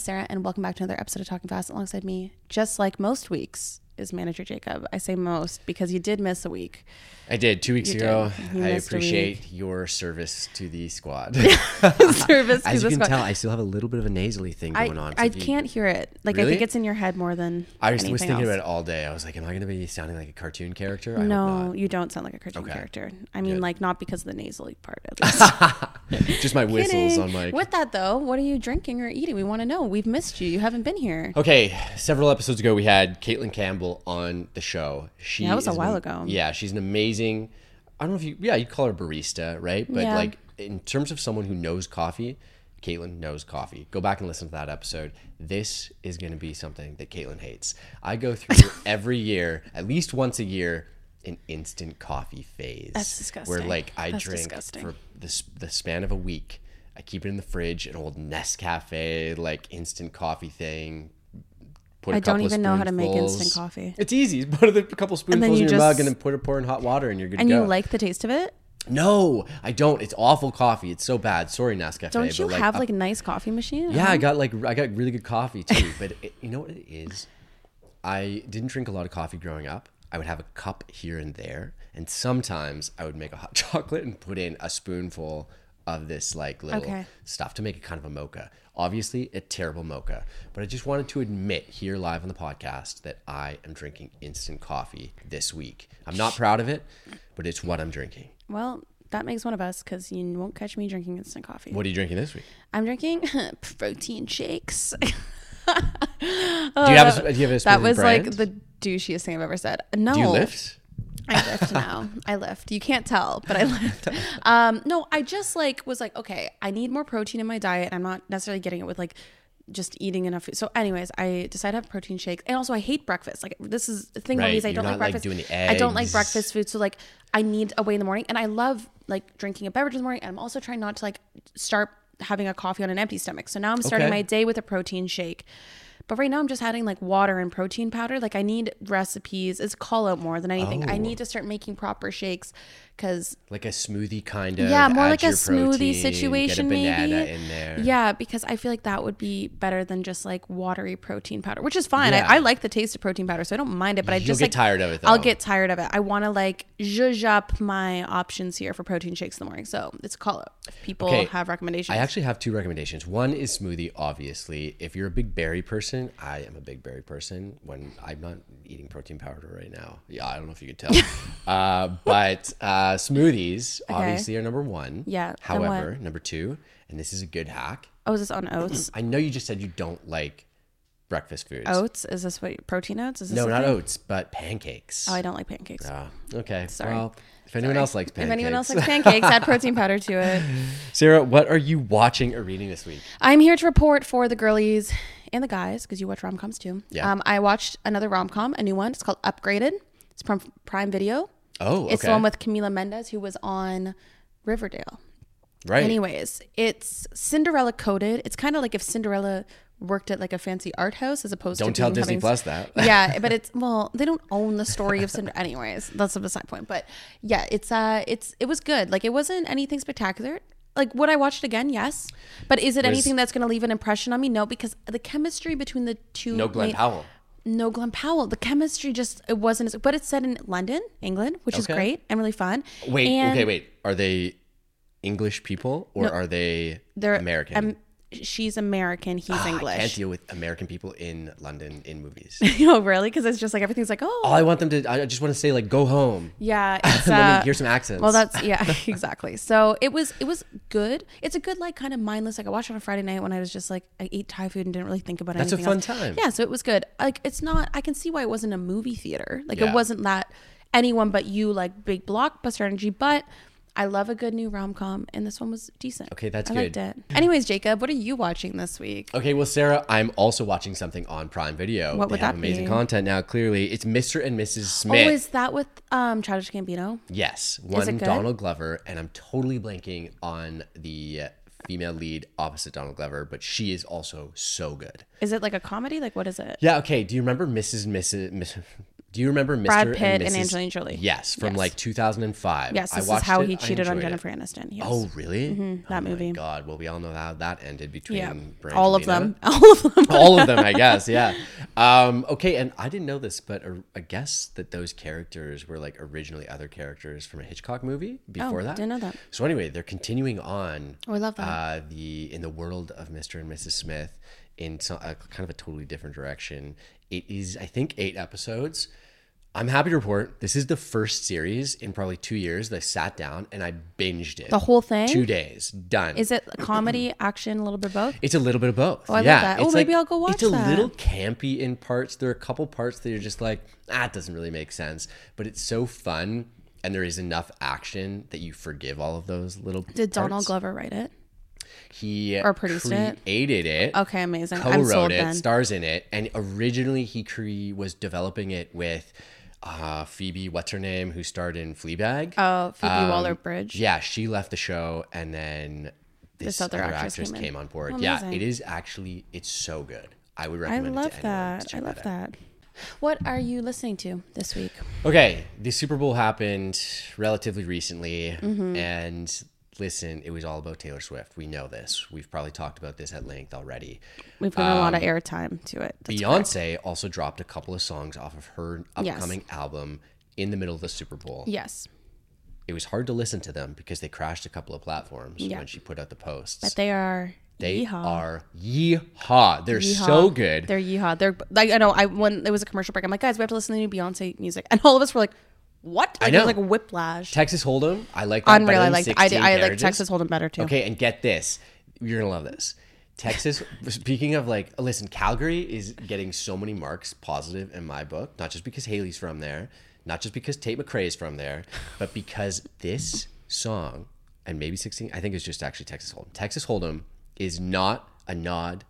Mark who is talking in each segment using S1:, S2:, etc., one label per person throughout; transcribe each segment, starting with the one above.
S1: Is Sarah, and welcome back to another episode of Talking Fast. Alongside me, just like most weeks, is manager Jacob. I say most because you did miss a week.
S2: I did two weeks
S1: You
S2: ago. I appreciate your service to the squad.
S1: Service to the squad.
S2: As you can
S1: squad.
S2: tell, I still have a little bit of a nasally thing
S1: I,
S2: going on.
S1: I
S2: so if you-
S1: can't hear it. Like I think it's in your head more than
S2: I was,
S1: anything
S2: was thinking
S1: else.
S2: about it all day. I was like, am I going to be sounding like a cartoon character? I
S1: no, you don't sound like a cartoon
S2: Okay.
S1: character. I mean,
S2: Good.
S1: like not because of the nasally part. At least.
S2: Just my whistles
S1: Kidding.
S2: on my.
S1: With that though, what are you drinking or eating? We want to know. We've missed you. You haven't been here.
S2: Okay, several episodes ago, we had Caitlin Campbell on the show. She
S1: Yeah, that was a while
S2: an-
S1: ago.
S2: Yeah, she's an amazing. I don't know if you. Yeah, you'd call her barista, right? But
S1: Yeah.
S2: like in terms of someone who knows coffee, Caitlin knows coffee. Go back and listen to that episode. This is going to be something that Caitlin hates. I go through every year, at least once a year, an instant coffee phase.
S1: That's disgusting.
S2: Where like I
S1: That's
S2: drink
S1: disgusting.
S2: for the, the span of a week. I keep it in the fridge, an old Nescafe like instant coffee thing. Put a
S1: I don't even know how to make instant coffee.
S2: It's easy. Put a couple spoonfuls
S1: you
S2: in your mug
S1: just-
S2: and then put a pour in hot water, and you're good
S1: And
S2: to go.
S1: And you like the taste of it?
S2: No, I don't. It's awful coffee. It's so bad. Sorry, Nescafe.
S1: Don't you
S2: but,
S1: have like a nice coffee machine?
S2: yeah, I got like I got really good coffee too. But it, you know what it is? I didn't drink a lot of coffee growing up. I would have a cup here and there, and sometimes I would make a hot chocolate and put in a spoonful of this like little
S1: Okay.
S2: stuff to make it kind of a mocha. Obviously, a terrible mocha, but I just wanted to admit here live on the podcast that I am drinking instant coffee this week. I'm not proud of it, but it's what I'm drinking.
S1: Well, that makes one of us because you won't catch me drinking instant coffee.
S2: What are you drinking this week?
S1: I'm drinking protein shakes.
S2: Do you have a, do you have a
S1: that was like the douchiest thing I've ever said. No.
S2: Do you lift?
S1: I lift now. I lift. You can't tell, but I lift. Um, no, I just like was like, okay, I need more protein in my diet. I'm not necessarily getting it with like just eating enough food. So, anyways, I decided to have protein shakes, and also I hate breakfast. Like this is the thing
S2: Right,
S1: me is I don't like
S2: like,
S1: breakfast.
S2: the
S1: I don't like breakfast food, so like I need a way in the morning, and I love like drinking a beverage in the morning. And I'm also trying not to like start having a coffee on an empty stomach. So now I'm starting
S2: Okay.
S1: my day with a protein shake. But right now I'm just adding like water and protein powder. Like I need recipes. It's call out more than anything. I
S2: Oh.
S1: need to start making proper shakes because
S2: like a smoothie kind of.
S1: yeah, more like a smoothie
S2: protein,
S1: situation
S2: get a banana
S1: maybe.
S2: in there.
S1: Yeah, because I feel like that would be better than just like watery protein powder, which is fine.
S2: Yeah.
S1: I, I like the taste of protein powder, so I don't mind it. But I
S2: You'll
S1: just
S2: get
S1: like,
S2: tired of it,
S1: I'll get tired of it. I want to like zhuzh up my options here for protein shakes in the morning. So it's a call out if people
S2: Okay,
S1: have recommendations.
S2: I actually have two recommendations. One is smoothie, obviously. If you're a big berry person, I am a big berry person. When I'm not eating protein powder right now. Yeah, I don't know if you could tell. uh, but uh, smoothies obviously are number one.
S1: Yeah,
S2: However, number two, and this is a good hack.
S1: Oh, is this on oats?
S2: I know you just said you don't like breakfast foods.
S1: oats? Is this what protein oats? Is this
S2: No, not
S1: thing?
S2: oats, but pancakes.
S1: Oh, I don't like pancakes.
S2: Ah, okay.
S1: Sorry.
S2: Well, if anyone else likes pancakes,
S1: If anyone else likes pancakes, add protein powder to it.
S2: Sarah, what are you watching or reading this week?
S1: I'm here to report for the girlies and the guys because you watch rom coms too.
S2: Yeah.
S1: Um, I watched another rom com, a new one. It's called Upgraded. It's from Prime Video.
S2: Oh, okay.
S1: It's the one with Camila Mendes who was on Riverdale.
S2: right.
S1: Anyways, it's Cinderella coded. It's kind of like if Cinderella worked at like a fancy art house as opposed to.
S2: Don't
S1: to
S2: tell Disney
S1: having-
S2: Plus that.
S1: yeah, but it's well, they don't own the story of Cinderella. Anyways, that's a side point. But yeah, it's uh, it's it was good. Like it wasn't anything spectacular. Like would I watch it again? Yes. But is it anything that's going to leave an impression on me? No, because the chemistry between the two.
S2: No Glenn
S1: main-
S2: Powell.
S1: No Glenn Powell. The chemistry just it wasn't as. But it's set in London, England, which is great and really fun.
S2: Wait,
S1: And
S2: okay, wait. Are they English people or are they
S1: They're
S2: American?
S1: Um, she's American. He's
S2: Ah, I can't deal with American people in London in movies.
S1: oh, really? Because it's just like everything's like, oh,
S2: All I want them to, I just want to say like, go home.
S1: yeah. It's, uh,
S2: hear some accents.
S1: Well, that's yeah, exactly. So it was it was good. It's a good like kind of mindless. Like I watched it on a Friday night when I was just like I ate Thai food and didn't really think about
S2: That's a fun
S1: else.
S2: time.
S1: Yeah, so it was good. Like it's not. I can see why it wasn't a movie theater. Like
S2: Yeah.
S1: it wasn't that anyone but you like big blockbuster energy. But I love a good new rom com, and this one was decent.
S2: Okay, that's
S1: I liked it. Anyways, Jacob, what are you watching this week?
S2: Okay, well, Sarah, I'm also watching something on Prime Video.
S1: What
S2: they
S1: would
S2: have
S1: that
S2: amazing
S1: be?
S2: content now. Clearly, it's Mr. and Mrs. Smith.
S1: Oh, is that with um Childish Gambino?
S2: yes, one
S1: good?
S2: Donald Glover, and I'm totally blanking on the female lead opposite Donald Glover, but she is also so good.
S1: Is it like a comedy? Like what is it?
S2: Yeah. Okay. Do you remember Mrs. and Mrs. Do you remember Mr.
S1: Brad Pitt and
S2: Mrs.
S1: Angelina Jolie.
S2: Yes, from
S1: Yes.
S2: like 2005.
S1: Yes,
S2: I
S1: this is how
S2: it,
S1: he
S2: I
S1: cheated on
S2: enjoyed
S1: Jennifer
S2: it.
S1: Aniston. Yes.
S2: Oh, really?
S1: that
S2: oh
S1: movie.
S2: My God. Well, we all know how that ended between
S1: yeah.
S2: Brangelina.
S1: All of them. All of them.
S2: all of them, I guess. Yeah. Um, okay, and I didn't know this, but uh, I guess that those characters were like originally other characters from a Hitchcock movie before that.
S1: Oh, didn't know that.
S2: So anyway, they're continuing on.
S1: Oh, I love that.
S2: Uh, the in the world of Mr. and Mrs. Smith in some, a kind of a totally different direction. It is, I think, eight episodes. I'm happy to report this is the first series in probably two years that I sat down and I binged it.
S1: The whole thing?
S2: Two days done.
S1: Is it comedy, action, a little bit of both?
S2: It's a little bit of both.
S1: Oh, I love
S2: yeah,
S1: that. Oh, maybe
S2: like-
S1: I'll go watch it.
S2: It's a
S1: that.
S2: little campy in parts. There are a couple parts that you're just like, ah, it doesn't really make sense. But it's so fun, and there is enough action that you forgive all of those little.
S1: Did Donald. Glover write it?
S2: He
S1: Or produced it?
S2: created it.
S1: Okay, amazing. I'm
S2: Co-wrote it,
S1: then.
S2: stars in it, and originally he cre- was developing it with uh, Phoebe, what's her name, who starred in Fleabag.
S1: Oh, Phoebe
S2: Um,
S1: Waller-Bridge.
S2: Yeah, she left the show, and then this,
S1: This other
S2: other,
S1: actress came
S2: came, on board.
S1: Oh,
S2: yeah, it is actually it's so good. I would recommend. it I love
S1: that. I love
S2: out.
S1: that. What are you listening to this week?
S2: Okay, the Super Bowl happened relatively recently,
S1: Mm-hmm.
S2: and listen, it was all about Taylor Swift. We know this. We've probably talked about this at length already.
S1: We've given a lot
S2: Um,
S1: of airtime to it. That's correct.
S2: Beyonce also dropped a couple of songs off of her
S1: Yes.
S2: upcoming album in the middle of the Super Bowl.
S1: Yes,
S2: It was hard to listen to them because they crashed a couple of platforms
S1: Yeah.
S2: when she put out the posts.
S1: but they are.
S2: they
S1: yeehaw.
S2: are yeehaw. They're
S1: Yeehaw.
S2: so good.
S1: They're yeehaw. They're like I know. I when it was a commercial break, I'm like, guys, we have to listen to the new Beyonce music, and all of us were like, what? Like,
S2: I
S1: It was
S2: know.
S1: like whiplash.
S2: Texas Hold'em. I like that.
S1: Unreal. I liked. I,
S2: 16
S1: I like Texas Hold'em better too.
S2: Okay, and get this. You're gonna love this. Texas. speaking of like, listen, Calgary is getting so many marks positive in my book. Not just because Haley's from there, not just because Tate McRae is from there, but because this song and maybe 16. I think it's just actually Texas Hold'em. Texas Hold'em is not a nod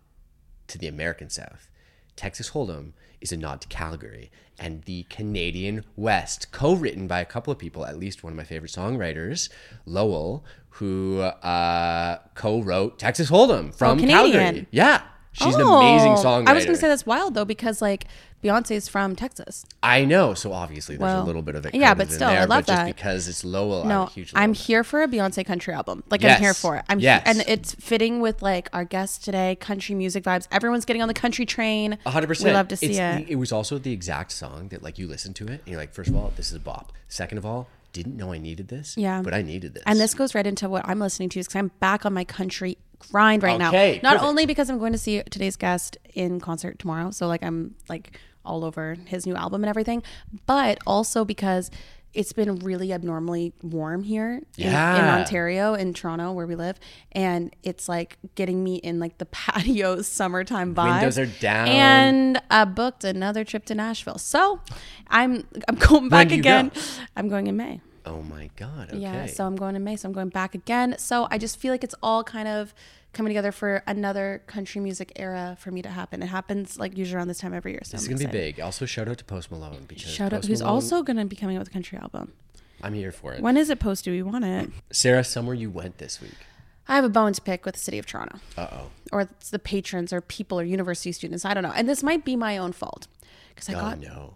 S2: to the American South. Texas Hold'em is a nod to Calgary and the Canadian West, co-written by a couple of people, at least one of my favorite songwriters, Lowell, who uh, co-wrote Texas Hold'em from
S1: Oh,
S2: Calgary. Yeah, she's an amazing
S1: Oh,
S2: songwriter.
S1: I was going to say that's wild though because like Beyonce's from Texas.
S2: I know, so obviously there's
S1: Well,
S2: a little bit of it.
S1: yeah, but still, I love that.
S2: because it's Lowell,
S1: No,
S2: I'm huge.
S1: I'm here for a Beyonce country album. Like I'm here for it. I'm
S2: Yes.
S1: and it's fitting with like our guest today, country music vibes. Everyone's getting on the country train.
S2: Hundred percent.
S1: We love to see
S2: It's
S1: it.
S2: it was also the exact song that like you listen to it and you're like, first of all, this is a bop. Second of all, didn't know I needed this.
S1: Yeah.
S2: But I needed this.
S1: And this goes right into what I'm listening to because I'm back on my country grind right
S2: Okay,
S1: now. Not
S2: perfect.
S1: only because I'm going to see today's guest in concert tomorrow, so like I'm like all over his new album and everything, but also because it's been really abnormally warm here in- in, Ontario, in Toronto, where we live, and it's like getting me in like the patio summertime vibe.
S2: Windows are down.
S1: and I booked another trip to Nashville. So I'm I'm going back again.
S2: go?
S1: I'm going in May.
S2: Oh my god. Okay.
S1: Yeah, so I'm going in May, so I'm going back again. So I just feel like it's all kind of coming together for another country music era for me to happen. It happens like usually around this time every year. So
S2: it's
S1: I'm
S2: gonna be big. Also, shout out to Post Malone because
S1: Shout out, who's
S2: Malone-
S1: also going to be coming out with a country album.
S2: I'm here for it.
S1: When is it posted? We want it.
S2: Sarah, somewhere you went this week.
S1: I have a bone to pick with the city of Toronto,
S2: Uh oh.
S1: or it's the patrons, or people, or university students. I don't know. And this might be my own fault because I
S2: Oh
S1: got
S2: no.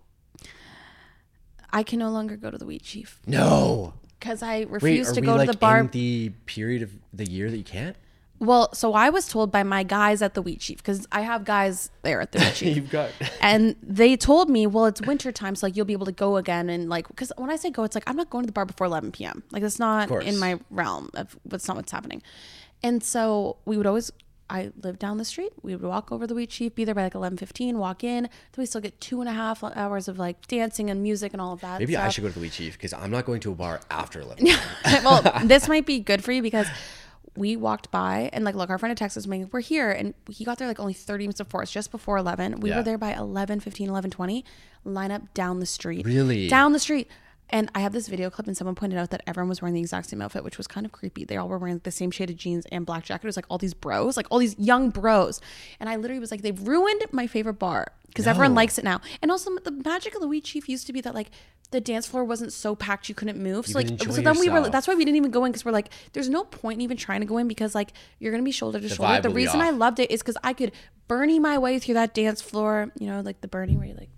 S1: I can no longer go to the Wheat Sheaf
S2: No.
S1: because I
S2: Wait,
S1: refuse
S2: are
S1: to go
S2: like
S1: to the bar.
S2: the period of the year that you can't?
S1: Well, so I was told by my guys at the Wheat Sheaf because I have guys there at the Wheat Chief.
S2: You've got.
S1: and they told me, well, it's winter time, so like you'll be able to go again, and like, because when I say go, it's like I'm not going to the bar before 11 p.m. Like that's not in my realm of what's not what's happening. And so we would always, I lived down the street. We would walk over the Wheat Sheaf, be there by like 11:15, walk in. Then we still get two and a half hours of like dancing and music and all of that.
S2: Maybe I should go to the Wheat Sheaf because I'm not going to a bar after 11.
S1: well, this might be good for you because we walked by and like look, our friend had texted saying we're here and he got there like only 30 minutes before us, just before 11. We
S2: Yeah.
S1: were there by 11, 15, 11, 20. Line up down the street.
S2: Really?
S1: Down the street. And I have this video clip, and someone pointed out that everyone was wearing the exact same outfit, which was kind of creepy. They all were wearing the same shade of jeans and black jacket. It was like all these bros, like all these young bros. And I literally was like, they've ruined my favorite bar because everyone likes it now. And also, the magic of the Wheat Sheaf used to be that like the dance floor wasn't so packed you couldn't move. So
S2: You
S1: like, so then we were. That's why we didn't even go in because we're like, there's no point in even trying to go in because like you're gonna be shoulder to shoulder. The
S2: will be
S1: reason I loved it is because I could Bernie my way through that dance floor. You know, like the Bernie where you like.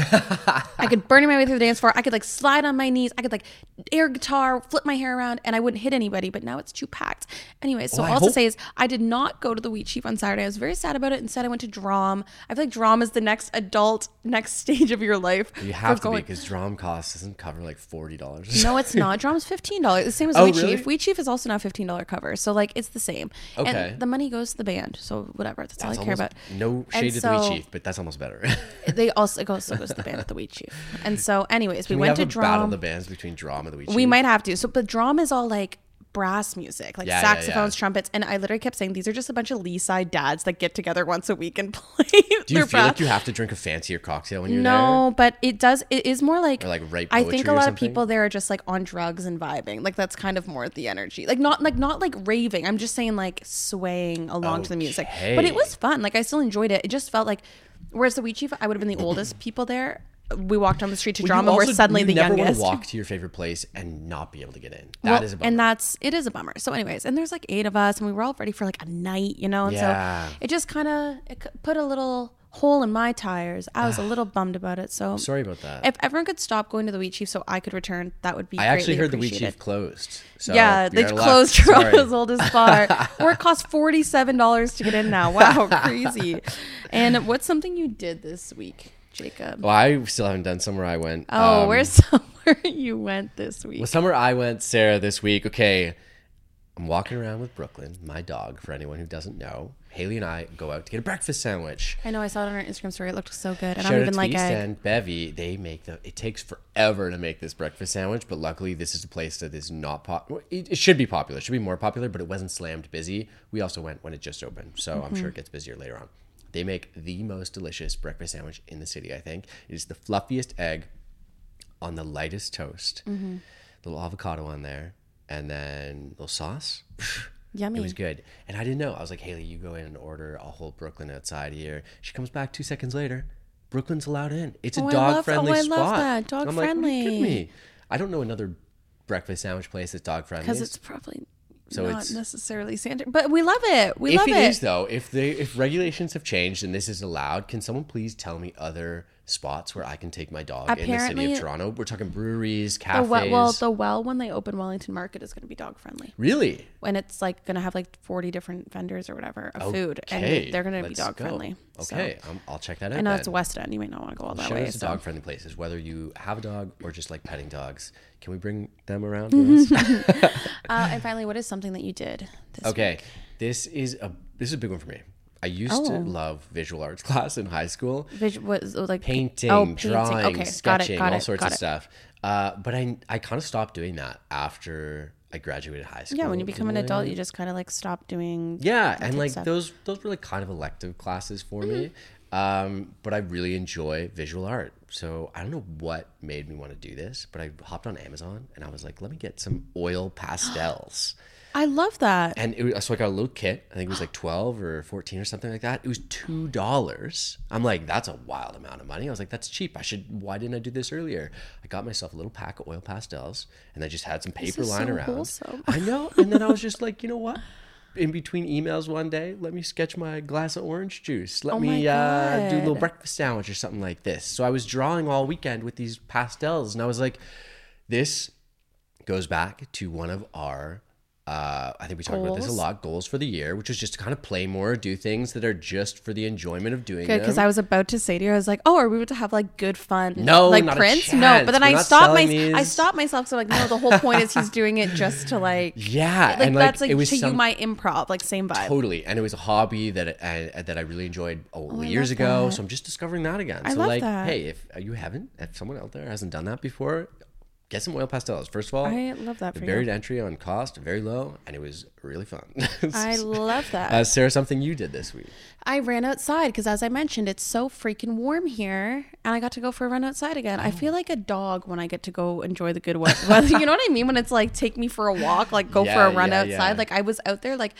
S1: I could burn my way through the dance floor. I could like slide on my knees. I could like air guitar, flip my hair around, and I wouldn't hit anybody. But now it's too packed. Anyways, so
S2: Well, I
S1: all to say is I did not go to the Wheat Sheaf on Saturday. I was very sad about it. Instead, I went to Drom. I feel like Drom is the next adult, next stage of your life.
S2: You have to be because Drom costs doesn't cover like $40.
S1: no, it's not. Drom's fifteen dollars. The same as
S2: Oh,
S1: Wheat
S2: really?
S1: Chief. Wheat Sheaf is also now fifteen dollar cover. So like it's the same.
S2: Okay.
S1: And the money goes to the band. So whatever. That's, all I care about.
S2: No shade to the Wheat
S1: so-
S2: Chief, but that's almost better.
S1: They also it also goes to the band at the Wheat Sheaf. And so, anyways, we
S2: we,
S1: went
S2: have
S1: to
S2: a battle the bands between Drom and the Wheat Sheaf?
S1: We might have to. So, but drum is all like brass music, like
S2: Yeah, yeah,
S1: saxophones,
S2: yeah.
S1: trumpets, and I literally kept saying these are just a bunch of Leaside dads that get together once a week and play.
S2: Do you feel like you have to drink a fancier cocktail when you're
S1: no, but it does. It is more like,
S2: Or, like, write
S1: I think a lot of people there are just like on drugs and vibing. Like that's kind of more the energy. Like not like not like raving. I'm just saying like swaying along to the music. But it was fun. Like I still enjoyed it. It just felt like, whereas the Wheat Sheaf, I would have been the oldest people there. We walked on the street to?
S2: Well,
S1: drama. We're suddenly the
S2: never
S1: youngest.
S2: want to walk to your favorite place and not be able to get in. That is
S1: Well,
S2: a bummer.
S1: and that's it is a bummer. So, anyways, and there's like eight of us, and we were all ready for like a night, you know. And
S2: Yeah.
S1: so it just kind of put a little hole in my tires. I was a little bummed about it. So
S2: Sorry about that.
S1: If everyone could stop going to the Wheat Sheaf so I could return, that would be.
S2: I actually heard the Wheat. Chief closed. So
S1: yeah, they
S2: you're out of luck.
S1: closed. Toronto's oldest bar, or it cost forty seven dollars to get in now. Wow, crazy! And what's something you did this week, Jacob?
S2: Well, I still haven't done somewhere I went.
S1: oh,
S2: Um,
S1: where's somewhere you went this week?
S2: Well, somewhere I went, Sarah, this week. Okay, I'm walking around with Brooklyn, my dog. For anyone who doesn't know, Haley and I go out to get a breakfast sandwich.
S1: I know I saw it on our Instagram story. It looked so good. I
S2: Shout
S1: don't even like
S2: East. End Bevy. They make the. It takes forever to make this breakfast sandwich, but luckily this is a place that is not pop. It, it should be popular. It should be more popular, but it wasn't slammed busy. We also went when it just opened, so I'm
S1: Mm-hmm.
S2: sure it gets busier later on. They make the most delicious breakfast sandwich in the city. I think it is the fluffiest egg on the lightest toast,
S1: Mm-hmm.
S2: little avocado on there, and then little sauce.
S1: Yummy.
S2: It was good. And I didn't know. I was like, Haley, you go in and order a whole Brooklyn outside here. She comes back two seconds later. Brooklyn's allowed in. It's a
S1: Oh, I love-
S2: dog friendly
S1: oh, I
S2: spot.
S1: love that. Dog
S2: I'm like, you kidding me? I don't know another breakfast sandwich place that's dog friendly.
S1: because it's probably
S2: So
S1: not
S2: it's-
S1: necessarily standard, but we love it. We
S2: if
S1: love
S2: it If
S1: it.
S2: is though, if they if regulations have changed and this is allowed, can someone please tell me other spots where I can take my dog in the city of Toronto? We're talking breweries,
S1: the
S2: cafes.
S1: well, well, the well when they open Wellington Market is going to be dog friendly,
S2: really?
S1: and it's like going to have like forty different vendors or whatever of food, and they're going to be dog
S2: go.
S1: friendly. So-
S2: Okay, um, I'll check that out.
S1: I know
S2: then.
S1: it's West End. You might not want to go all that
S2: Shout
S1: way.
S2: out to
S1: so.
S2: dog friendly places, whether you have a dog or just like petting dogs. Can we bring them around us?
S1: Uh, and finally, what is something that you did? This
S2: okay, this is a this is a big one for me. I used to
S1: Oh.
S2: love visual arts class in high school.
S1: Vis- what, like
S2: Painting,
S1: oh, painting.
S2: drawing,
S1: okay, got
S2: sketching,
S1: it, got
S2: all sorts of stuff. Uh, but I I kind of stopped doing that after I graduated high school.
S1: Yeah, when you become an adult, you just kind of like stop doing.
S2: Yeah, and like
S1: stuff.
S2: those those were like kind of elective classes for me.
S1: Mm-hmm.
S2: Um, but I really enjoy visual art. So I don't know what made me want to do this, but I hopped on Amazon and I was like, let me get some oil pastels.
S1: I love that.
S2: and it was, so I got a little kit. I think it was like twelve or fourteen or something like that. It was two dollars. I'm like, that's a wild amount of money. I was like, that's cheap. I should. Why didn't I do this earlier? I got myself a little pack of oil pastels, and I just had some paper lying
S1: so
S2: around.
S1: wholesome.
S2: I know. And then I was just like, you know what? In between emails one day, let me sketch my glass of orange juice. Let
S1: Oh
S2: me uh, do a little breakfast sandwich or something like this. So I was drawing all weekend with these pastels, and I was like, this goes back to one of our uh, I think we talked about this a lot. Goals for the year, which was just to kind of play more, do things that are just for the enjoyment of doing
S1: Good, because. I was about to say to you, I was like, "Oh, are we about to have like good fun?"
S2: No,
S1: like Prince. No, but then
S2: We're
S1: I stopped my,
S2: selling
S1: I stopped myself. So like, no, the whole point is he's doing it just to like,
S2: yeah,
S1: like
S2: and like
S1: that's like
S2: it was
S1: to
S2: some,
S1: you my improv, like same vibe.
S2: totally, and it was a hobby that I, that I really enjoyed oh, years ago.
S1: that.
S2: So I'm just discovering that again.
S1: I
S2: so
S1: love
S2: like,
S1: that.
S2: hey, if you haven't, if someone out there hasn't done that before, get some oil pastels. First of all,
S1: I love that
S2: the
S1: for
S2: buried
S1: you.
S2: entry on cost very low, and it was really fun.
S1: I love that.
S2: uh, Sarah, something you did this week.
S1: I ran outside because, as I mentioned, it's so freaking warm here, and I got to go for a run outside again. I
S2: Oh.
S1: feel like a dog when I get to go enjoy the good weather. you know what I mean? When it's like take me for a walk, like go for a run
S2: yeah,
S1: outside.
S2: yeah.
S1: Like I was out there, like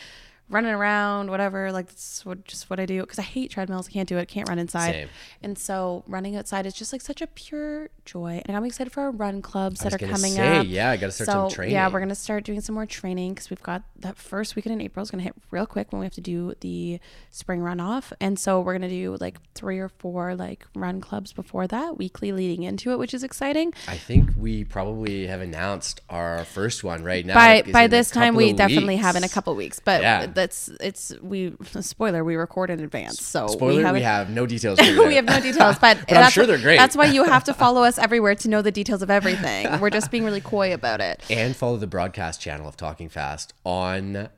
S1: running around, whatever. Like that's what just what I do because I hate treadmills. I can't do it. Can't run inside.
S2: Same.
S1: And so running outside is just like such a pure joy. And I'm excited for our run clubs that are coming
S2: say,
S1: up.
S2: yeah, I gotta start
S1: so,
S2: some
S1: Yeah, we're gonna start doing some more training because we've got that first weekend in April is gonna hit real quick when we have to do the spring runoff. And so we're gonna do like three or four like run clubs before that weekly leading into it, which is exciting.
S2: I think we probably have announced our first one right now.
S1: by by this time we definitely have in a couple weeks, but
S2: Yeah.
S1: That's it's we spoiler we record in advance, so
S2: Spoiler:
S1: we,
S2: we,
S1: haven't-
S2: no details.
S1: we have no details, but,
S2: But I'm sure they're great.
S1: That's why you have to follow us everywhere to know the details of everything. We're just being really coy about it.
S2: and follow the broadcast channel of Talking Fast on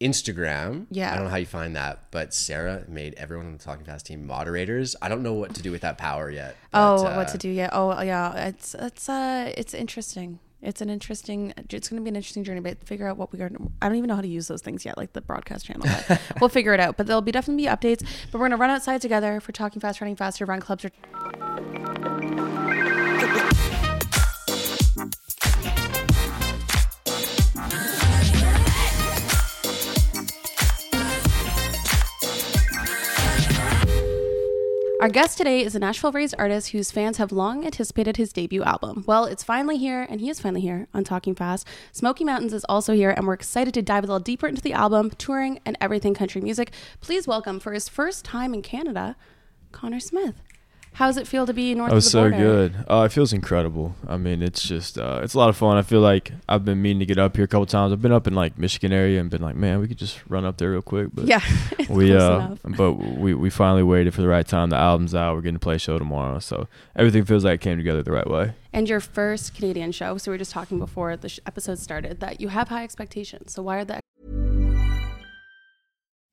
S2: Instagram.
S1: Yeah.
S2: I don't know how you find that, but Sarah made everyone on the Talking Fast team moderators. I don't know what to do with that power yet.
S1: Oh,
S2: but,
S1: what
S2: uh,
S1: to do? yet? Oh, yeah. It's it's uh it's interesting. It's an interesting. It's going to be an interesting journey, but figure out what we are. I don't even know how to use those things yet, like the broadcast channel. But we'll figure it out. But there'll be definitely be updates. But we're going to run outside together for talking fast, running faster, run clubs. Or Our guest today is a Nashville raised artist whose fans have long anticipated his debut album. Well, it's finally here, and he is finally here on Talking Fast. Smoky Mountains is also here, and we're excited to dive a little deeper into the album, touring, and everything country music. Please welcome, for his first time in Canada, Conner Smith. How does it feel to be north
S3: was
S1: of the
S3: so
S1: border?
S3: good. Uh, it feels incredible. I mean, it's just uh, it's a lot of fun. I feel like I've been meaning to get up here a couple times. I've been up in like Michigan area and been like, man, we could just run up there real quick. But
S1: Yeah, it's
S3: we
S1: close
S3: uh,
S1: enough.
S3: but we we finally waited for the right time. The album's out. We're getting to play a show tomorrow, so everything feels like it came together the right way.
S1: And your first Canadian show. So we were just talking before the sh- episode started that you have high expectations. So why are the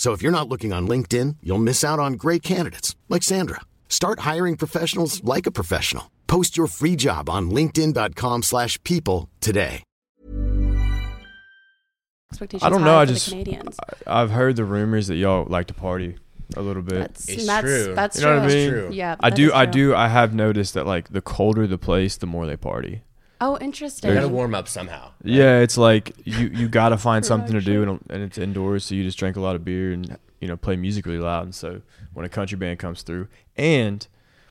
S4: So if you're not looking on LinkedIn, you'll miss out on great candidates like Sandra. Start hiring professionals like a professional. Post your free job on linkedin.com/people slash people today.
S1: expectations
S3: I don't know. I just
S1: Canadians?
S3: I, I've heard the rumors that y'all like to party a little bit.
S1: That's
S2: It's
S1: that's
S2: true.
S1: that's
S3: you know
S1: true.
S3: what I mean?
S2: true.
S1: Yeah,
S3: I do. I do. I have noticed that like the colder the place, the more they party.
S1: Oh,
S2: You
S1: interesting.
S2: gotta warm up somehow.
S3: Yeah, it's like you you got to find something to do, and, and it's indoors, so you just drink a lot of beer and you know play music really loud, and so when a country band comes through, and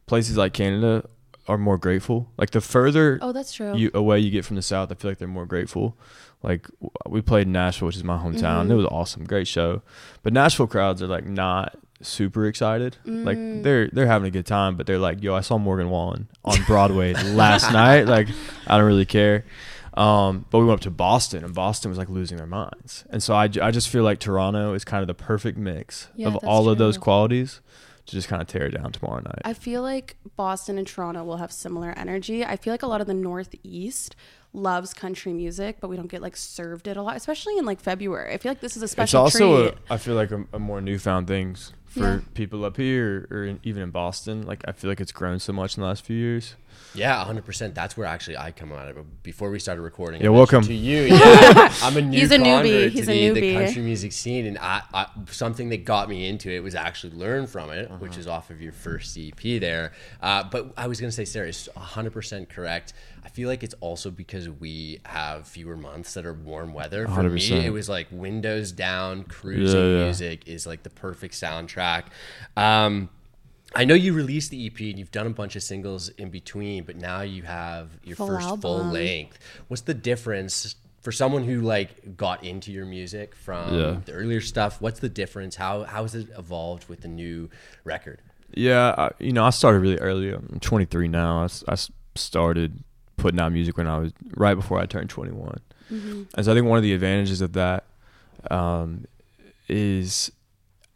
S3: places like Canada are more grateful. Like the further
S1: Oh, that's true.
S3: you away you get from the south, I feel like they're more grateful. Like we played in Nashville, which is my hometown.
S1: Mm-hmm.
S3: It was awesome, great show. But Nashville crowds are like not super excited.
S1: Mm.
S3: Like they're they're having a good time, but they're like, "Yo, I saw Morgan Wallen on Broadway last night." Like I don't really care. Um, but we went up to Boston, and Boston was like losing their minds. And so I, I just feel like Toronto is kind of the perfect mix
S1: Yeah,
S3: of all of those qualities to just kind of tear it down tomorrow night.
S1: I feel like Boston and Toronto will have similar energy. I feel like a lot of the Northeast loves country music, but we don't get like served it a lot, especially in like February. I feel like this is a special.
S3: it's also
S1: treat.
S3: a, I feel like a, a more newfound things for
S1: Yeah.
S3: people up here or in, even in Boston. Like I feel like it's grown so much in the last few years.
S2: Yeah, 100%. That's where actually I come out of it. Before we started recording,
S3: Yeah, welcome.
S2: To you, yeah, I'm a new
S1: He's a newbie. He's
S2: to
S1: a
S2: the, the
S1: newbie.
S2: country music scene, and I, I something that got me into it was actually learn from it, which
S3: Uh-huh.
S2: is off of your first EP there. Uh, but I was gonna say, Sarah is 100% correct. I feel like it's also because we have fewer months that are warm weather. For me,
S3: 100%.
S2: it was like windows down, cruising
S3: Yeah, yeah.
S2: music is like the perfect soundtrack. Um, I know you released the EP and you've done a bunch of singles in between, but now you have your
S1: Full
S2: first full length. What's the difference for someone who like got into your music from
S3: Yeah.
S2: the earlier stuff? What's the difference? How how has it evolved with the new record?
S3: Yeah, I, you know, I started really early. I'm 23 now. I started putting out music when I was right before I turned 21. And so I think one of the advantages of that um, is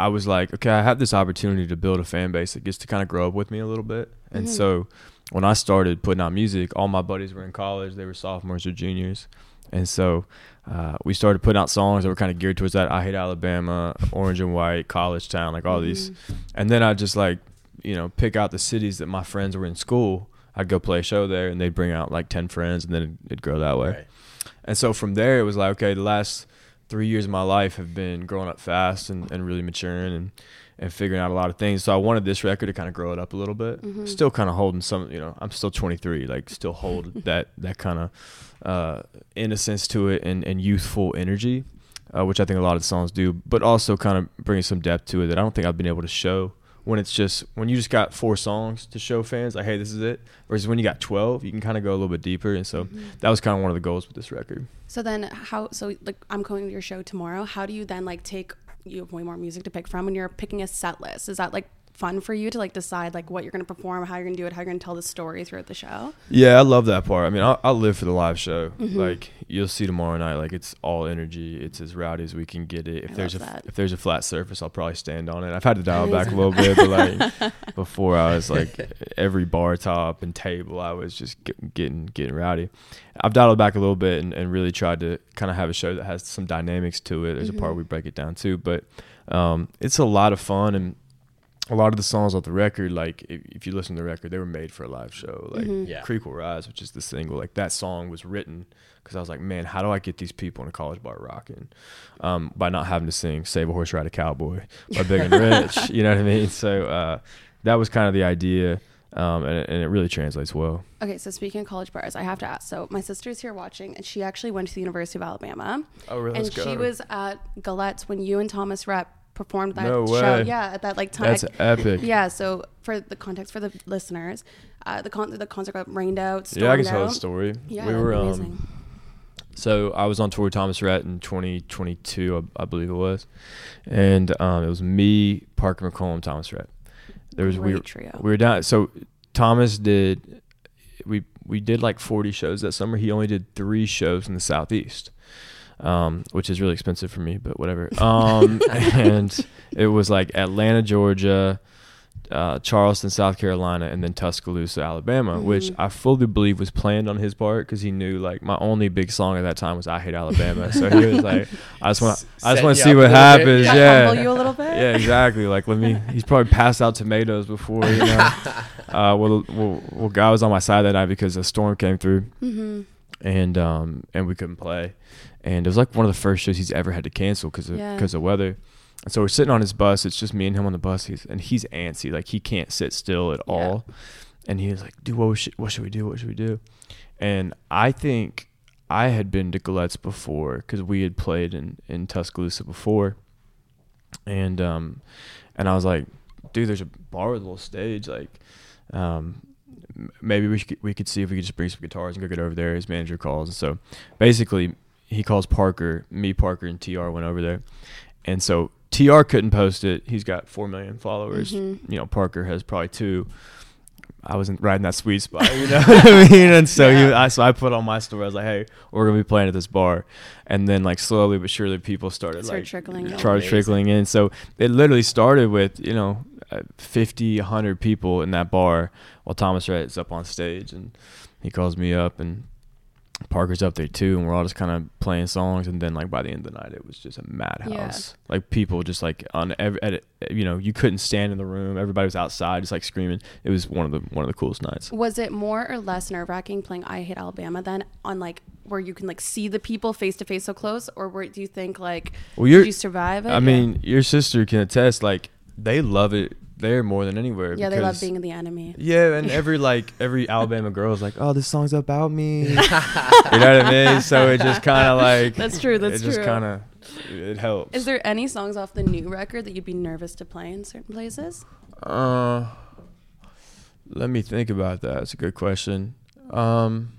S3: I was like, okay, I have this opportunity to build a fan base that gets to kind of grow up with me a little bit. And so when I started putting out music, all my buddies were in college. They were sophomores or juniors. And so uh, we started putting out songs that were kind of geared towards that. I Hate Alabama, Orange and White, College Town, like all these. And then I just like, you know, pick out the cities that my friends were in school. I'd go play a show there and they'd bring out like 10 friends and then it'd, it'd grow that way.
S2: Right.
S3: And so from there, it was like, okay, the last three years of my life have been growing up fast and, and really maturing and, and figuring out a lot of things. So I wanted this record to kind of grow it up a little bit. Still kind of holding some, you know, I'm still 23, like still hold that, that kind of uh, innocence to it and, and youthful energy, uh, which I think a lot of the songs do, but also kind of bringing some depth to it that I don't think I've been able to show when it's just when you just got four songs to show fans like hey this is it versus when you got 12 you can kind of go a little bit deeper and so mm-hmm. that was kind of one of the goals with this record
S1: So then how so like I'm going to your show tomorrow. How do you then like take you have way more music to pick from when you're picking a set list? Is that like fun for you to like decide like what you're gonna perform, how you're gonna do it, how you're gonna tell the story throughout the show?
S3: yeah i love that part i mean i, I live for the live show
S1: Mm-hmm.
S3: like you'll see tomorrow night like it's all energy it's as rowdy as we can get it if
S1: I
S3: there's a
S1: that.
S3: if there's a flat surface i'll probably stand on it i've had to dial back a little bit but like before i was like every bar top and table i was just get, getting getting rowdy i've dialed back a little bit and, and really tried to kind of have a show that has some dynamics to it there's a
S1: Mm-hmm.
S3: part we break it down too but um, it's a lot of fun and a lot of the songs off the record, like if, if you listen to the record, they were made for a live show. Like
S1: Mm-hmm.
S2: Yeah.
S3: Creek Will Rise, which is the single, like that song was written because I was like, man, how do I get these people in a college bar rocking um, by not having to sing "Save a Horse, Ride a Cowboy" by Big and Rich? you know what I mean? So uh, that was kind of the idea, um, and, it- and it really translates well.
S1: Okay, so speaking of college bars, I have to ask. So my sister's here watching, and she actually went to the University of Alabama.
S3: Oh, really?
S1: And
S3: Let's
S1: she was at Gallette's when you and Thomas Rhett performed that
S3: No
S1: show. Yeah, at that like time.
S3: That's epic.
S1: Yeah. So for the context for the listeners, uh, the con- the concert got rained out.
S3: yeah, I can
S1: stormed
S3: tell the story.
S1: Yeah,
S3: we were um,
S1: amazing.
S3: So I was on tour with Thomas Rhett in 2022, I, I believe it was, and um, it was me, Parker McCollum, Thomas Rhett. There was we
S1: Great
S3: were,
S1: trio.
S3: we were down. So Thomas did we we did like 40 shows that summer. He only did three shows in the southeast, um, which is really expensive for me, but whatever. Um, and it was like Atlanta, Georgia. Uh, Charleston, South Carolina, and then Tuscaloosa, Alabama, which I fully believe was planned on his part because he knew like my only big song at that time was "I Hate Alabama," so he was like, "I just want, I just want to see what
S2: bit,
S3: happens."
S2: yeah.
S3: Yeah,
S1: Humble you a little bit.
S3: yeah, exactly. Like, let me. He's probably passed out tomatoes before, you know. uh, well, well, well, guy was on my side that night because a storm came through,
S1: Mm-hmm.
S3: and um, and we couldn't play, and it was like one of the first shows he's ever had to cancel because of
S1: Yeah.
S3: because of weather. And so we're sitting on his bus. It's just me and him on the bus. He's and he's antsy, like he can't sit still at
S1: Yeah.
S3: all. And he was like, "Dude, what should what should we do? What should we do?" And I think I had been to Gallette's before because we had played in in Tuscaloosa before and um, and I was like, dude, there's a bar with a little stage, like, um, maybe we should, we could see if we could just bring some guitars and go get over there. His manager calls, and so basically he calls Parker, me, Parker, and TR went over there, and so TR couldn't post it. He's got four million followers. You know, Parker has probably two. I wasn't riding that sweet spot, you know what I mean? And so he, I, so I put on my story. I was like, "Hey, we're gonna be playing at this bar," and then like slowly but surely, people started
S1: Started
S3: like
S1: trickling in.
S3: started trickling in. So it literally started with you know, uh, 50, 100 people in that bar while Thomas Rhett is up on stage, and he calls me up, and Parker's up there too, and we're all just kind of playing songs. And then like by the end of the night, it was just a madhouse. Like people just like on every, at, you know, you couldn't stand in the room. Everybody was outside, just like screaming. It was one of the one of the coolest nights.
S1: Was it more or less nerve wracking playing I Hate Alabama then on like where you can like see the people face to face so close, or where do you think like
S3: Well,
S1: you survive it?
S3: I mean, your sister can attest. Like they love it there more than anywhere.
S1: yeah, they love being the enemy.
S3: Yeah, and every like every Alabama girl is like, "Oh, this song's about me." you know what I mean? So it just kind of like
S1: That's true, that's
S3: it just kind of it helps.
S1: Is there any songs off the new record that you'd be nervous to play in certain places?
S3: Uh, let me think about that. It's a good question. Um,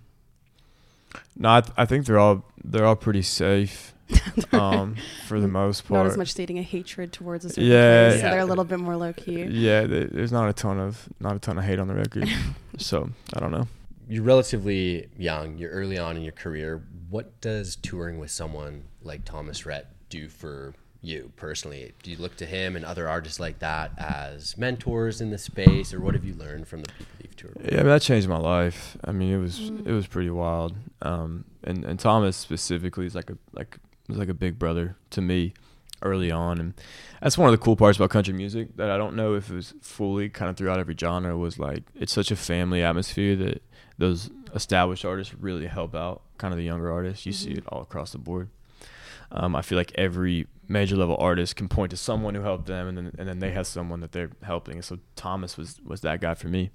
S3: no, I, th- I think they're all they're all pretty safe. um, for the most part.
S1: Not as much stating a hatred towards a certain
S3: Yeah.
S1: place, so
S2: Yeah.
S1: they're a little bit more low key.
S3: Yeah, th- there's not a ton of not a ton of hate on the record. so I don't know.
S2: You're relatively young. You're early on in your career. What does touring with someone like Thomas Rhett do for you personally? Do you look to him and other artists like that as mentors in the space, or what have you learned from the people you've toured with?
S3: Yeah, I mean, that changed my life. I mean, it was it was pretty wild. Um, and and Thomas specifically is like a like was like a big brother to me early on, and that's one of the cool parts about country music that I don't know if it was fully kind of throughout every genre was like it's such a family atmosphere that those established artists really help out kind of the younger artists. You see it all across the board. Um, I feel like every major level artist can point to someone who helped them, and then and then they have someone that they're helping. And so Thomas was was that guy for me.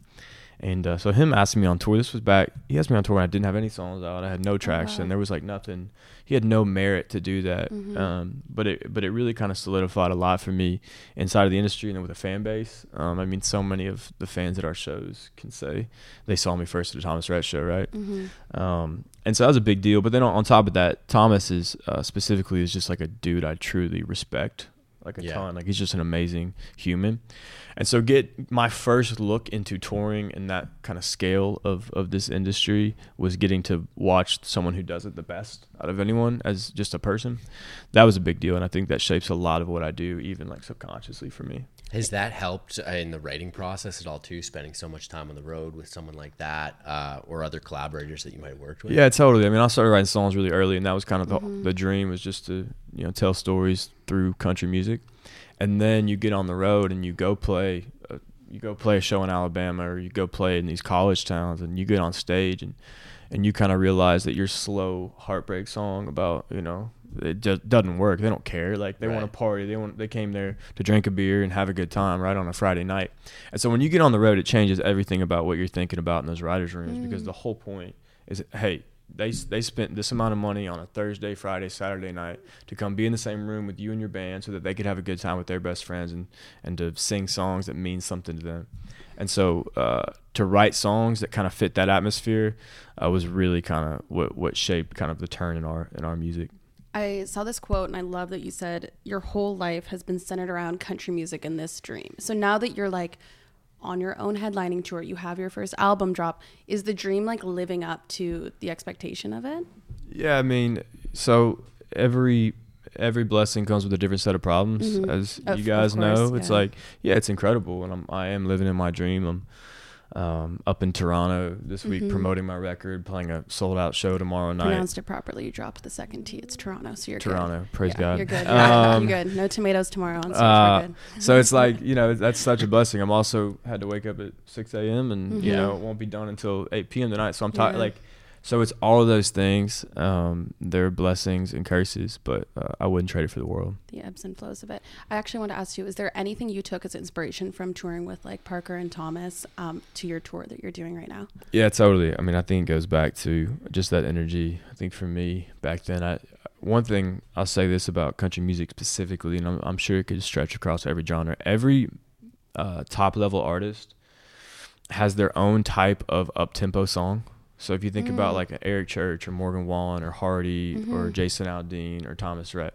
S3: And uh, so him asking me on tour, this was back. He asked me on tour when I didn't have any songs out. I had no tracks, and there was like nothing. He had no merit to do that. Um, but it but it really kind of solidified a lot for me inside of the industry and then with a fan base. Um, I mean, so many of the fans at our shows can say they saw me first at the Thomas Rhett show, right? Um, and so that was a big deal. But then on, on top of that, Thomas is uh, specifically is just like a dude I truly respect, like a
S2: Yeah.
S3: ton. Like he's just an amazing human. And so get my first look into touring and that kind of scale of, of this industry was getting to watch someone who does it the best out of anyone as just a person. That was a big deal. And I think that shapes a lot of what I do, even like subconsciously for me.
S2: Has that helped uh, in the writing process at all too? Spending so much time on the road with someone like that, uh, or other collaborators that you might have worked with?
S3: Yeah, totally. I mean, I started writing songs really early, and that was kind of the the dream was just to you know tell stories through country music, and then you get on the road and you go play, uh, you go play a show in Alabama or you go play in these college towns, and you get on stage and and you kind of realize that your slow heartbreak song about you know it just doesn't work. They don't care. Like they want to party. They want they came there to drink a beer and have a good time right on a Friday night. And so when you get on the road, it changes everything about what you're thinking about in those writers' rooms because the whole point is hey they they spent this amount of money on a Thursday, Friday, Saturday night to come be in the same room with you and your band so that they could have a good time with their best friends and and to sing songs that mean something to them. And so uh, to write songs that kind of fit that atmosphere uh, was really kind of what what shaped kind of the turn in our in our music.
S1: I saw this quote and I love that you said your whole life has been centered around country music and this dream. So now that you're like on your own headlining tour, you have your first album drop, is the dream like living up to the expectation of it?
S3: Yeah, I mean, so every every blessing comes with a different set of problems, as
S1: Mm-hmm. Of-
S3: you guys
S1: course,
S3: know. It's
S1: yeah.
S3: like, yeah, it's incredible, and I'm I am living in my dream. I'm um, up in Toronto this week
S1: Mm-hmm.
S3: promoting my record, playing a sold out show tomorrow night.
S1: Pronounced it properly. You dropped the second T. It's Toronto, so you're
S3: Toronto,
S1: good.
S3: praise
S1: Yeah,
S3: God.
S1: You're good.
S3: Um,
S1: you're good. No tomatoes tomorrow on.
S3: Uh,
S1: good.
S3: so it's like you know that's such a blessing. I'm also had to wake up at 6 a.m. and you know it won't be done until 8 p.m. tonight. So I'm tired.
S1: Yeah.
S3: Like, so it's all of those things. Um, they're blessings and curses, but uh, I wouldn't trade it for the world.
S1: the ebbs and flows of it. I actually want to ask you: Is there anything you took as inspiration from touring with like Parker and Thomas um, to your tour that you're doing right now?
S3: Yeah, totally. I mean, I think it goes back to just that energy. I think for me back then, I one thing I'll say this about country music specifically, and I'm, I'm sure it could stretch across every genre. Every uh, top level artist has their own type of up tempo song. So if you think about mm. like Eric Church or Morgan Wallen or Hardy or mm-hmm. Jason Aldean or Thomas Rhett,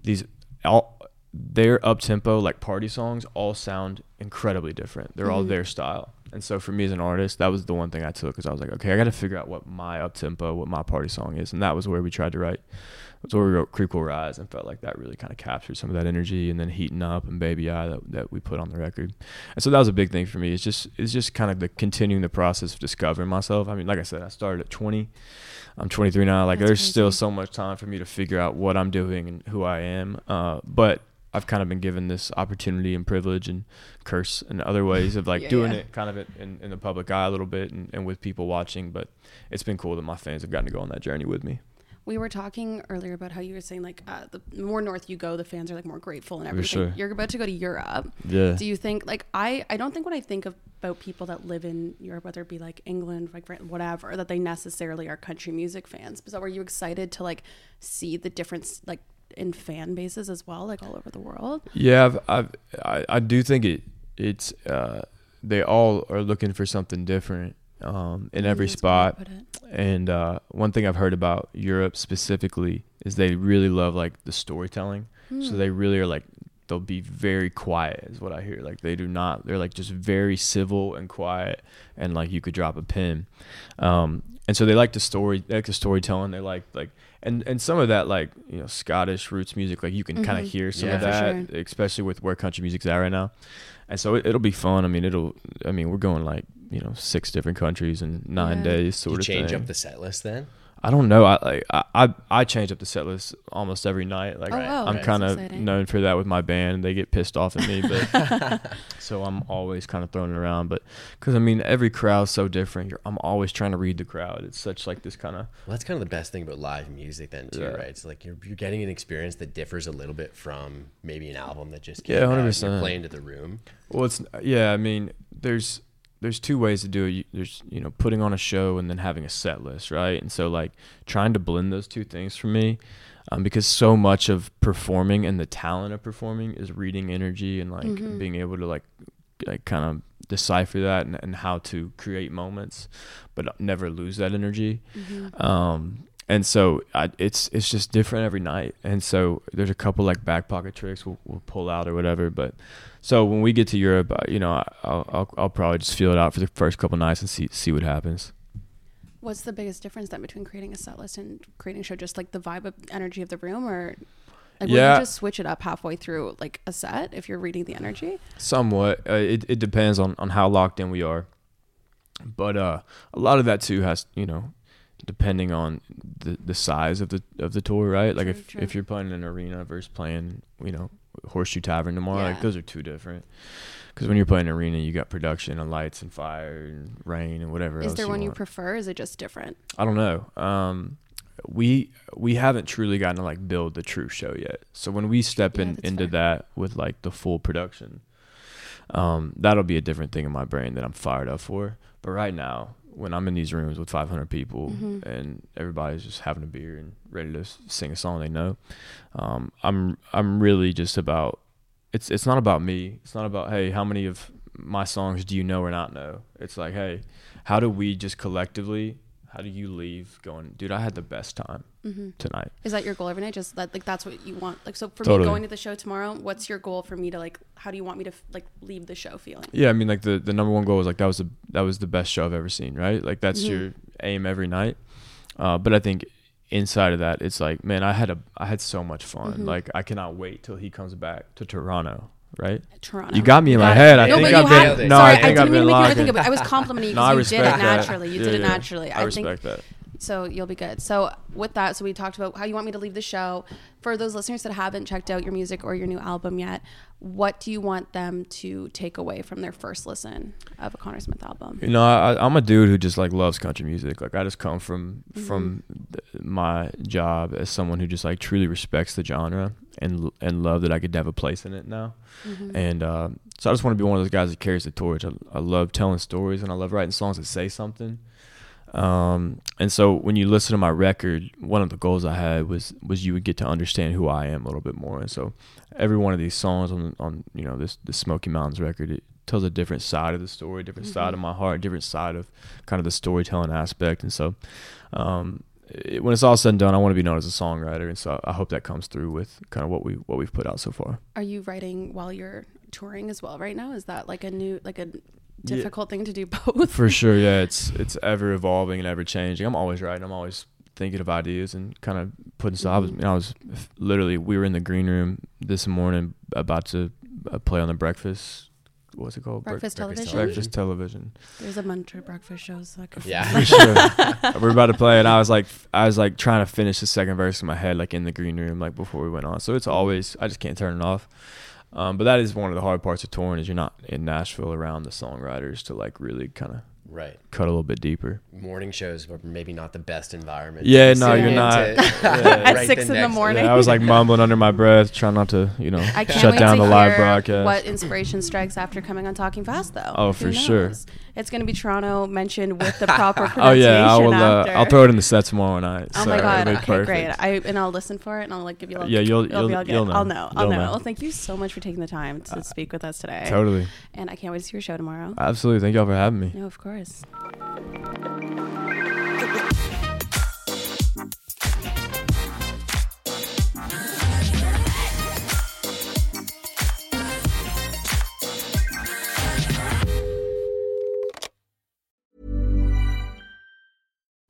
S3: these all their up tempo like party songs all sound incredibly different. They're all mm-hmm. their style. And so for me as an artist, that was the one thing I took because I was like, okay, I got to figure out what my up tempo, what my party song is, and that was where we tried to write. That's where we wrote "Creek Will Rise" and felt like that really kind of captured some of that energy, and then "Heating Up" and "Baby I" that, that we put on the record. And so that was a big thing for me. It's just it's just kind of the continuing the process of discovering myself. I mean, like I said, I started at 20. I'm 23 now. Like
S1: That's
S3: there's still so much time for me to figure out what I'm doing and who I am. Uh, but I've kind of been given this opportunity and privilege and curse and other ways of like
S1: Yeah,
S3: doing
S1: yeah.
S3: it kind of in, in the public eye a little bit and, and with people watching. But it's been cool that my fans have gotten to go on that journey with me.
S1: We were talking earlier about how you were saying like uh, the more north you go, the fans are like more grateful and everything.
S3: sure.
S1: You're about to go to Europe.
S3: Yeah.
S1: Do you think like I I don't think when I think of, about people that live in Europe, whether it be like England, like whatever, that they necessarily are country music fans. So were you excited to like see the difference like in fan bases as well, like all over the world?
S3: Yeah, I've, I've, I, I do think it. It's uh, they all are looking for something different um, in every
S1: Mm, that's a good way to
S3: spot. And uh, one thing I've heard about Europe specifically is they really love like the storytelling. So they really are like they'll be very quiet is what I hear. Like they do not. They're like just very civil and quiet, and like you could drop a pin. Um, and so they like the story, they like the storytelling. They like like and and some of that like you know Scottish roots music. Like you can kind of hear some of
S2: Yeah.
S1: Mm-hmm. For
S3: that, especially with where country music's at right now. And so it, it'll be fun. I mean, it'll. I mean, we're going like you know six different countries in nine
S1: Yeah.
S3: days, sort
S2: you
S3: of
S2: change
S3: thing.
S2: up the set list then?
S3: I don't know. I like I, I I change up the set list almost every night. Like
S1: Oh, wow,
S3: I'm
S1: that's
S3: kind of known for that with my band. They get pissed off at me, but so I'm always kind of throwing it around. But because I mean, every crowd's so different. You're, I'm always trying to read the crowd. It's such like this kind of
S2: Well, that's kind of the best thing about live music, then, too,
S3: Yeah.
S2: right? It's like you're, you're getting an experience that differs a little bit from maybe an album that just
S3: Yeah,
S2: came out and
S3: 100%.
S2: You're playing to the room.
S3: Well, it's yeah. I mean, there's there's two ways to do it. There's you know putting on a show and then having a set list, right? And so like trying to blend those two things for me, um, because so much of performing and the talent of performing is reading energy and like being able to like like kind of decipher that and, and how to create moments, but never lose that energy. Um, and so I, it's it's just different every night. And so there's a couple like back pocket tricks we'll, we'll pull out or whatever. But so when we get to Europe, uh, you know, I'll, I'll I'll probably just feel it out for the first couple nights and see see what happens.
S1: What's the biggest difference then between creating a set list and creating a show? Just like the vibe of energy of the room, or like
S3: Yeah.
S1: you just switch it up halfway through like a set if you're reading the energy?
S3: Somewhat. Uh, it it depends on on how locked in we are. But uh, a lot of that too has you know, depending on the the size of the of the tour, right? Like
S1: True,
S3: if
S1: true.
S3: if you're playing in an arena versus playing you know Horseshoe Tavern tomorrow, like those are two different. Because when you're playing an arena, you got production and lights and fire and rain and whatever
S1: Is there
S3: you
S1: one you
S3: want.
S1: prefer? Is it just different?
S3: I don't know. Um, we we haven't truly gotten to like build the true show yet. So when we step
S1: Yeah,
S3: in into
S1: fair.
S3: that with like the full production, um, that'll be a different thing in my brain that I'm fired up for. But right now, when I'm in these rooms with 500 people
S1: Mm-hmm.
S3: and everybody's just having a beer and ready to sing a song they know, um, I'm I'm really just about. It's it's not about me. It's not about hey, how many of my songs do you know or not know? It's like hey, how do we just collectively? How do you leave going, dude? I had the best time
S1: Mm-hmm.
S3: tonight.
S1: Is that your goal every night? Just that, like that's what you want. Like so for me going to the show tomorrow, what's your goal for me to like? How do you want me to like leave the show feeling?
S3: Yeah, I mean, like the the number one goal was like that was the that was the best show I've ever seen, right? Like that's
S1: Mm-hmm.
S3: your aim every night. Uh, but I think inside of that, it's like, man, I had a I had so much fun.
S1: Mm-hmm.
S3: Like I cannot wait till he comes back to Toronto, right?
S1: Toronto.
S3: You got me in my head. I
S1: no,
S3: think I've been no,
S1: sorry,
S3: I think
S1: I didn't
S3: been
S1: mean to make you
S3: locking.
S1: think about. I was complimenting you
S3: No, I
S1: because you did it
S3: that.
S1: naturally. You
S3: Yeah,
S1: did it naturally.
S3: I
S1: think
S3: respect that.
S1: So you'll be good. So with that, so we talked about how you want me to leave the show. For those listeners that haven't checked out your music or your new album yet, what do you want them to take away from their first listen of a Conner Smith album?
S3: You know, I, I'm a dude who just like loves country music. Like I just come from from th- my job as someone who just like truly respects the genre and and love that I could have a place in it now. And uh, so I just want to be one of those guys that carries the torch. I, I love telling stories and I love writing songs that say something. Um, and so when you listen to my record, one of the goals I had was was you would get to understand who I am a little bit more. And so every one of these songs on on you know this the Smoky Mountains record, it tells a different side of the story, different side of my heart, different side of kind of the storytelling aspect. And so um, it, when it's all said and done, I want to be known as a songwriter, and so I hope that comes through with kind of what we what we've put out so far.
S1: Are you writing while you're touring as well right now? Is that like a new like a difficult thing to do both?
S3: For sure, yeah. It's it's ever evolving and ever changing. I'm always writing. I'm always thinking of ideas and kind of putting stuff. I was,
S1: Mm-hmm.
S3: you know, I was literally we were in the green room this morning about to uh, play on the breakfast. What's it called?
S1: Breakfast television?
S3: Breakfast television.
S1: There's a bunch of breakfast shows. That could
S2: Yeah.
S3: For sure. we're about to play, and I was like, I was like trying to finish the second verse in my head, like in the green room, like before we went on. So it's always, I just can't turn it off. Um, but that is one of the hard parts of touring is you're not in Nashville around the songwriters to like really kind of
S2: Right.
S3: cut a little bit deeper.
S2: Morning shows were maybe not the best environment.
S3: Yeah, no, you're not.
S2: to
S3: Yeah.
S1: At
S2: write
S1: six
S2: the
S1: in the morning.
S3: Yeah, I was like mumbling under my breath, trying not to, you know,
S1: I can't
S3: shut
S1: wait
S3: down
S1: to
S3: the live broadcast.
S1: What inspiration strikes after coming on Talking Fast, though?
S3: Oh,
S1: Who
S3: for sure.
S1: It's going to be Toronto mentioned with the proper pronunciation.
S3: oh yeah, I will. Uh. I'll throw it in the set tomorrow night.
S1: Oh
S3: so
S1: my god! Okay,
S3: perfect.
S1: great. I and I'll listen for it, and I'll like give you. Like,
S3: Yeah, you'll- you'll-
S1: all good.
S3: you'll know.
S1: I'll know. I'll
S3: You'll
S1: know.
S3: know.
S1: Well, thank you so much for taking the time to speak with us today.
S3: Totally.
S1: And I can't wait to see your show tomorrow.
S3: Absolutely. Thank y'all for having me.
S1: no, of course.